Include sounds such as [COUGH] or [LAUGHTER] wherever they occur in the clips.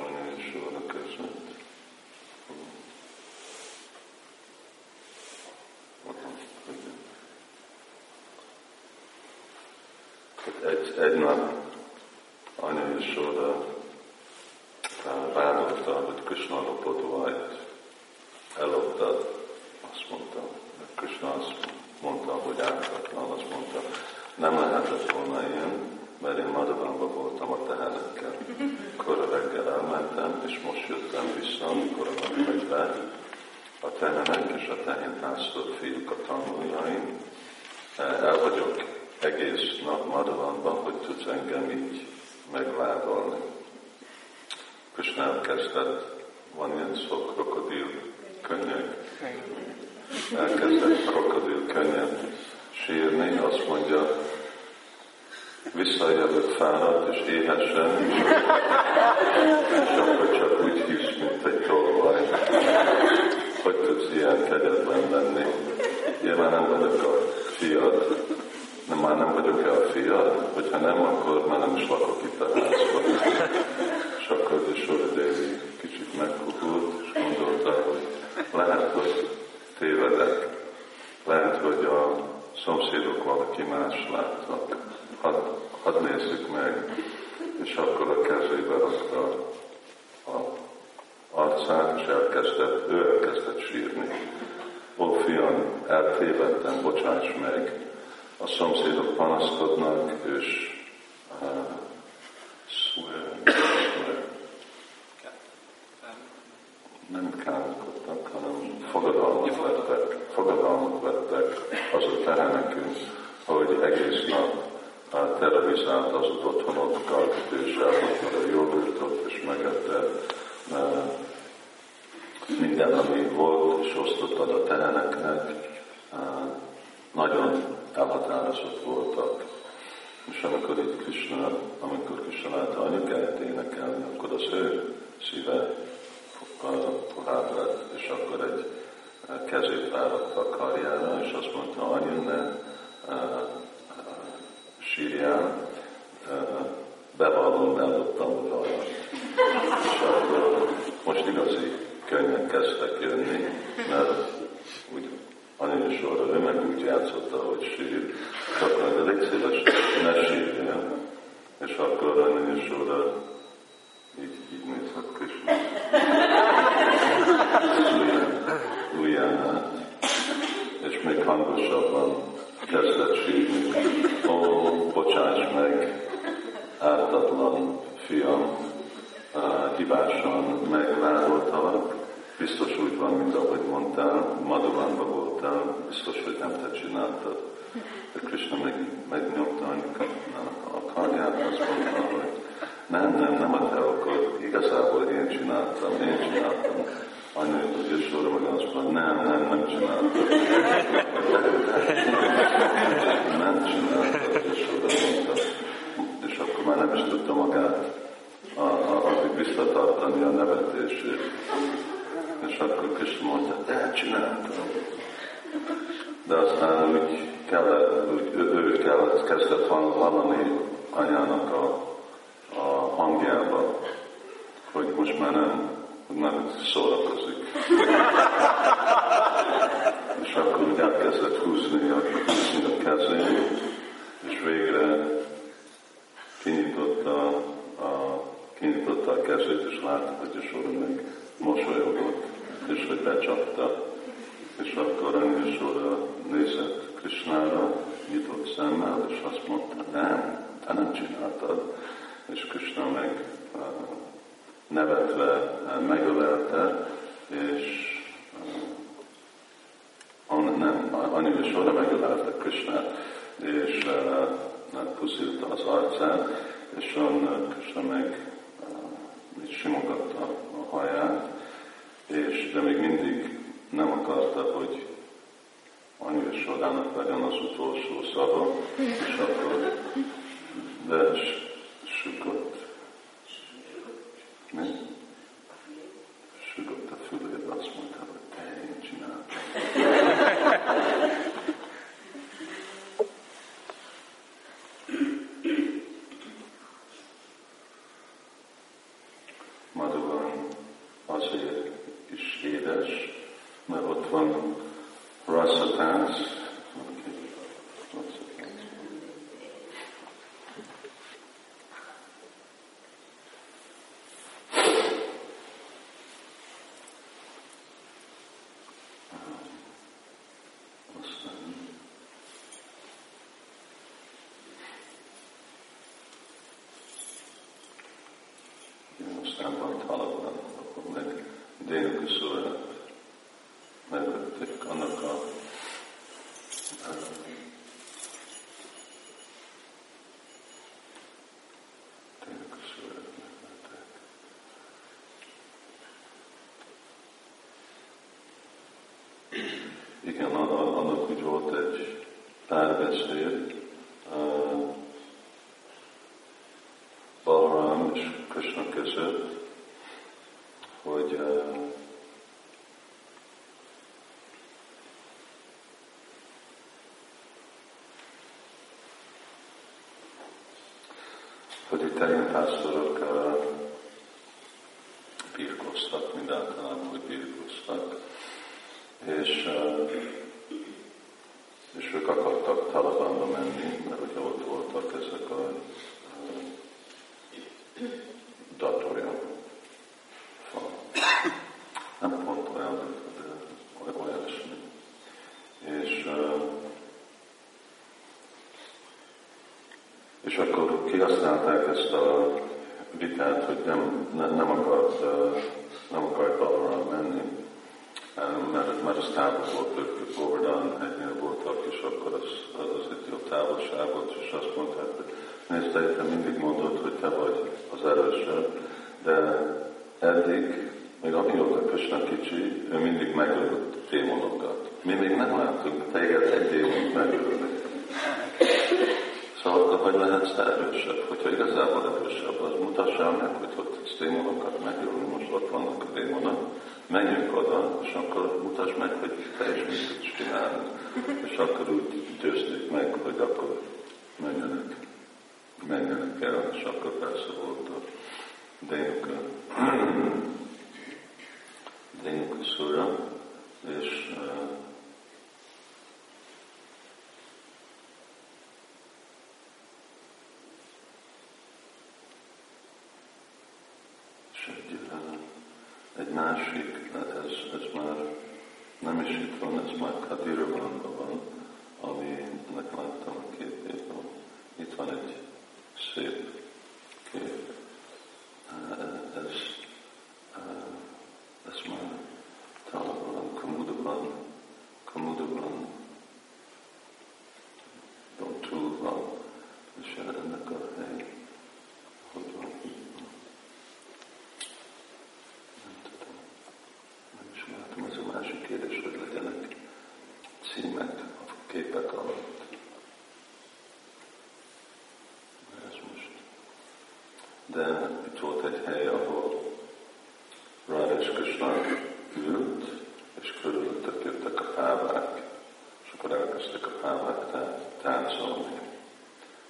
Krishna és Jóra között. Egy, egy nap Anya és Jóra vádolta, hogy Krishna lopott vajt. Elloptad, azt mondta. Krishna azt mondta, hogy ártatlan, azt mondta, nem lehetett volna ilyen, mert én Madavánban voltam a tehenekkel. Kora reggel elmentem, és most amikor a nagyfegyver, a tehenek és a tehénháztott fiúk a tanuljaim. El vagyok egész nap Madavánban, hogy tudsz engem így megvádolni. Krishna elkezdett, van ilyen szó, krokodil könnyek. Elkezdett krokodil könnyen sírni, azt mondja, visszajövök fáradt és éhesen, és akkor csak úgy hisz, mint egy tolvaj. Hogy tudsz ilyen kegyetlen lenni? Én már nem vagyok a fiad, nem, már nem vagyok-e a fiad? Hogyha nem, akkor már nem is lakok itt a házban. És akkor Dévi kicsit megkukult, és gondolta, hogy lehet, hogy tévedek. Lehet, hogy a szomszédok valaki más láttak. Hadd, hadd nézzük meg. És akkor a kezébe rakta a arcát, és elkezdett, ő elkezdett sírni. Ó, fiam, eltévedtem, bocsáss meg. A szomszédok panaszkodnak, és uh, swear, swear. nem kárkodtak, hanem fogadalmat fogadalmat az a tehenekünk, hogy egész nap terrorizált az otthonokat, és elhagyta a jogurtot, és megette minden, ami volt, és osztottad a teheneknek, nagyon elhatározott voltak. És amikor itt Krishna, amikor Krishna látta anyukáját énekelni, akkor az ő szíve tovább lett, és akkor egy kezét rárakta a karjára, és azt mondta, anyu, ne sírjál, bevallom, eldobtam a rajat. És akkor most igazi könnyen kezdtek jönni, mert úgy anya sorra, ő meg úgy játszotta, hogy sír, és akkor de légy szíves, ne sírjál. És akkor anya sorra így, így nézhet Krishna. Ujjánát, és még hangosabban kezdett sírni. Ó, bocsáss meg, ártatlan fiam, hibásan megvádoltalak, biztos úgy van, mint ahogy mondtál, Madhuvanba voltál, biztos, hogy nem te csináltad. De Krishna meg, megnyomta a karját, azt mondta, hogy nem, nem, nem a te akkor igazából én csináltam, én csináltam. Anya és sorra meg azt mondta, nem, nem, nem csináltam. nem csináltam, és sorra mondta. És akkor már nem is tudta magát a, a, addig visszatartani a nevetését. És akkor Krishna mondta, de csináltam. De aztán úgy kellett, úgy, ő, kellett, kezdett hallani anyának a a hangjába, hogy most már nem, nem szórakozik. [LAUGHS] és akkor úgy elkezdett húzni a, húzni a kezén, és végre kinyitotta a, kinyitotta a kezét, és látta, hogy a sor meg mosolyogott, és hogy becsapta. És akkor a sorra nézett Krisnára, nyitott szemmel, és azt mondta, nem, te nem csináltad. És Krishna meg nevetve megölelte, és nem, annyira sorra megölelte Krishna, és puszilta az arcát, és Krishna meg simogatta a haját, és de még mindig nem akarta, hogy annyira sorának legyen az utolsó szava, és akkor de Sugott. Mi? Sugott a fülébe, azt mondta, hogy te én csináltam. van rasa tánc, aztán van talapban, akkor meg délugi szórát megvették annak a Igen, annak úgy volt egy párbeszéd, Balaram és Krishna között, hogy hogy itt uh, birkoztak, mindáltalában, hogy birkoztak, és, és ők akartak Talabánba menni, mert ugye ott voltak ezek a datorja. Nem pont olyan, de olyasmi. És, és akkor kihasználták ezt a vitát, hogy nem, nem, nem akart, nem akart Balaram menni, mert, mert az távol volt, ők Govardhan hegynél voltak, és akkor az, az, egy jó távolság volt, és azt mondták, hogy nézd, te mindig mondod, hogy te vagy az erősebb, de eddig, még amióta Kösna kicsi, ő mindig megölt démonokat. Mi még nem láttunk téged egy démont megölni. Szóval hogy lehetsz erősebb? Hogyha igazából erősebb, az mutassál meg, hogy ott démonokat megölni, most ott vannak a démonok, menjünk oda, és akkor mutasd meg, hogy te is mit tudsz csinálni. És akkor úgy győzték meg, hogy akkor menjenek, menjenek el, és akkor persze volt a Dénuka, [CLEARS THROAT] Dénuka szúra, és uh, és egy, uh, egy másik, ez, ez már nem is itt van, ez már Kadirvanban van, aminek láttam a képét. Itt van egy szép kép. Ez, ez már talán Kamudaban, Kamudaban, túl van, és ennek a hely, hogy van. ez a másik kérdés, hogy legyenek címek a képek alatt. Ez most. De itt volt egy hely, ahol Radha és ült, és körülöttek jöttek a pávák, és akkor elkezdtek a pávák táncolni.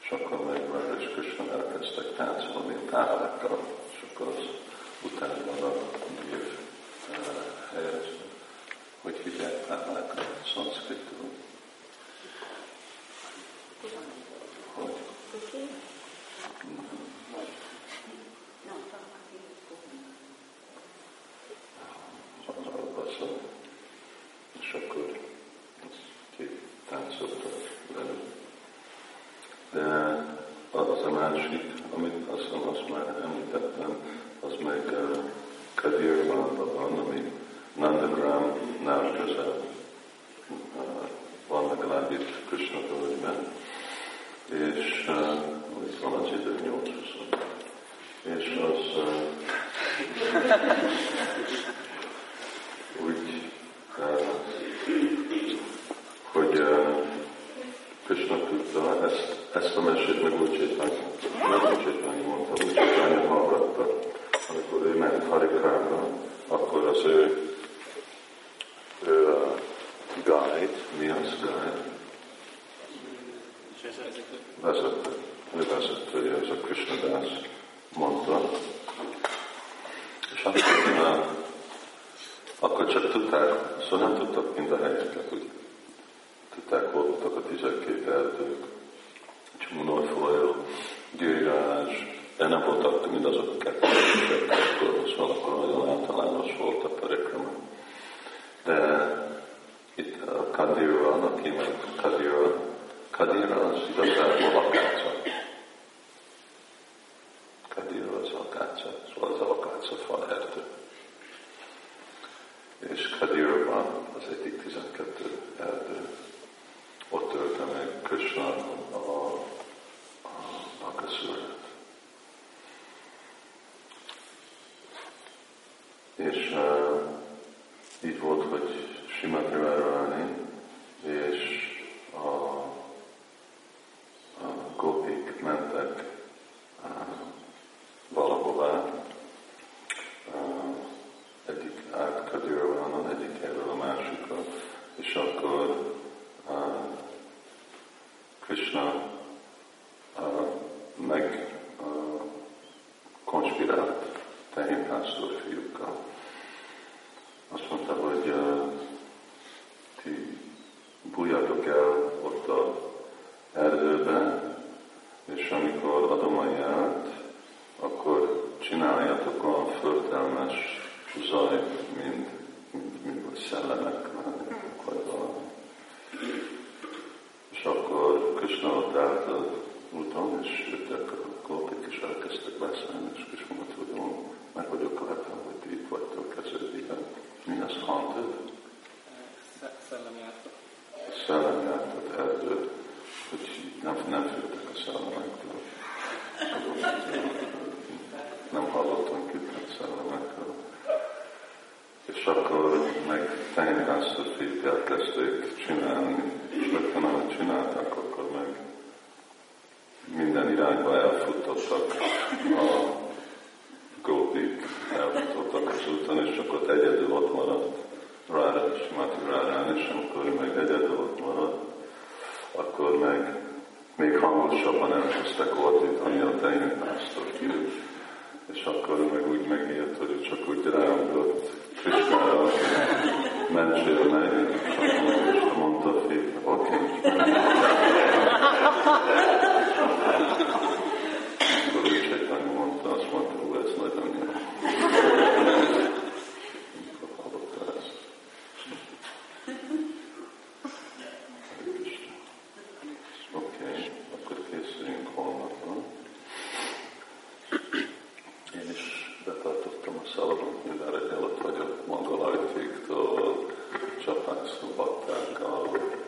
És akkor meg Radha és Krishna elkezdtek táncolni a pávákkal, és akkor az utána van a dív helyezve hogy hívják pálmákat szanszkritul. Hogy? Az alapaszol, és akkor két táncoltak velük. De az a másik, amit azt hiszem, azt már említettem, az meg uh, Kadir van, ami Nandagram-nál közel van legalább itt Krishna völgyben, és uh, itt van az idő 8 és az úgy, hogy uh, Krishna tudta, ezt, ezt a mesét meg úgy csinálni, nem úgy csinálni mondta, úgy csinálni hallgatta, amikor ő ment Harikára, akkor az ő ő a guide, mi az guide? Vezető. Ő vezetője, ez a Krishnadász mondta. És akkor, akkor csak tudták, szóval nem tudtak a helyeket, ugye. Tudták, voltak a 12 erdők, csomó folyó, gyűjrás, de nem voltak mind azok a kettősek, akkor, szóval akkor nagyon általános volt a perikrama. De itt a Kadira, aki meg Kadira, Kadira az igazából akáca. Kadira az akáca, szóval az akáca fal erdő. És Kadirban az egyik 12 erdő. Ott ölte meg Krishna a, a Bakaszurát. És uh, így volt, hogy Simati Radharani és a, a gopik mentek uh, valahová, uh, egyik át Kadirvanon, egyik erről a másikra, és akkor uh, Krishna uh, meg uh, konspirált tehénpásztor fiúkkal. Azt mondta, hogy uh, ti bújjatok el ott a erdőben, és amikor adom a ját, akkor csináljátok olyan förtelmes zaj, mint, mint, mint hogy szellemek vagy valami. És akkor Krishna ott állt az úton, és jöttek a golpik, és elkezdtek beszélni, és Krishna mondta, hogy jó, meg vagyok lepve, hogy ti itt vagytok, ez egy ilyen, mi az haunted? Szellemjátok. Szellemjátott erdő, hogy nem, nem féltek a szellemektől. Nem hallottam kitett szellemekről. És akkor meg tehénháztat fiúk elkezdték csinálni, és rögtön ahogy csinálták, akkor meg minden irányba elfutottak Państwu podtargały.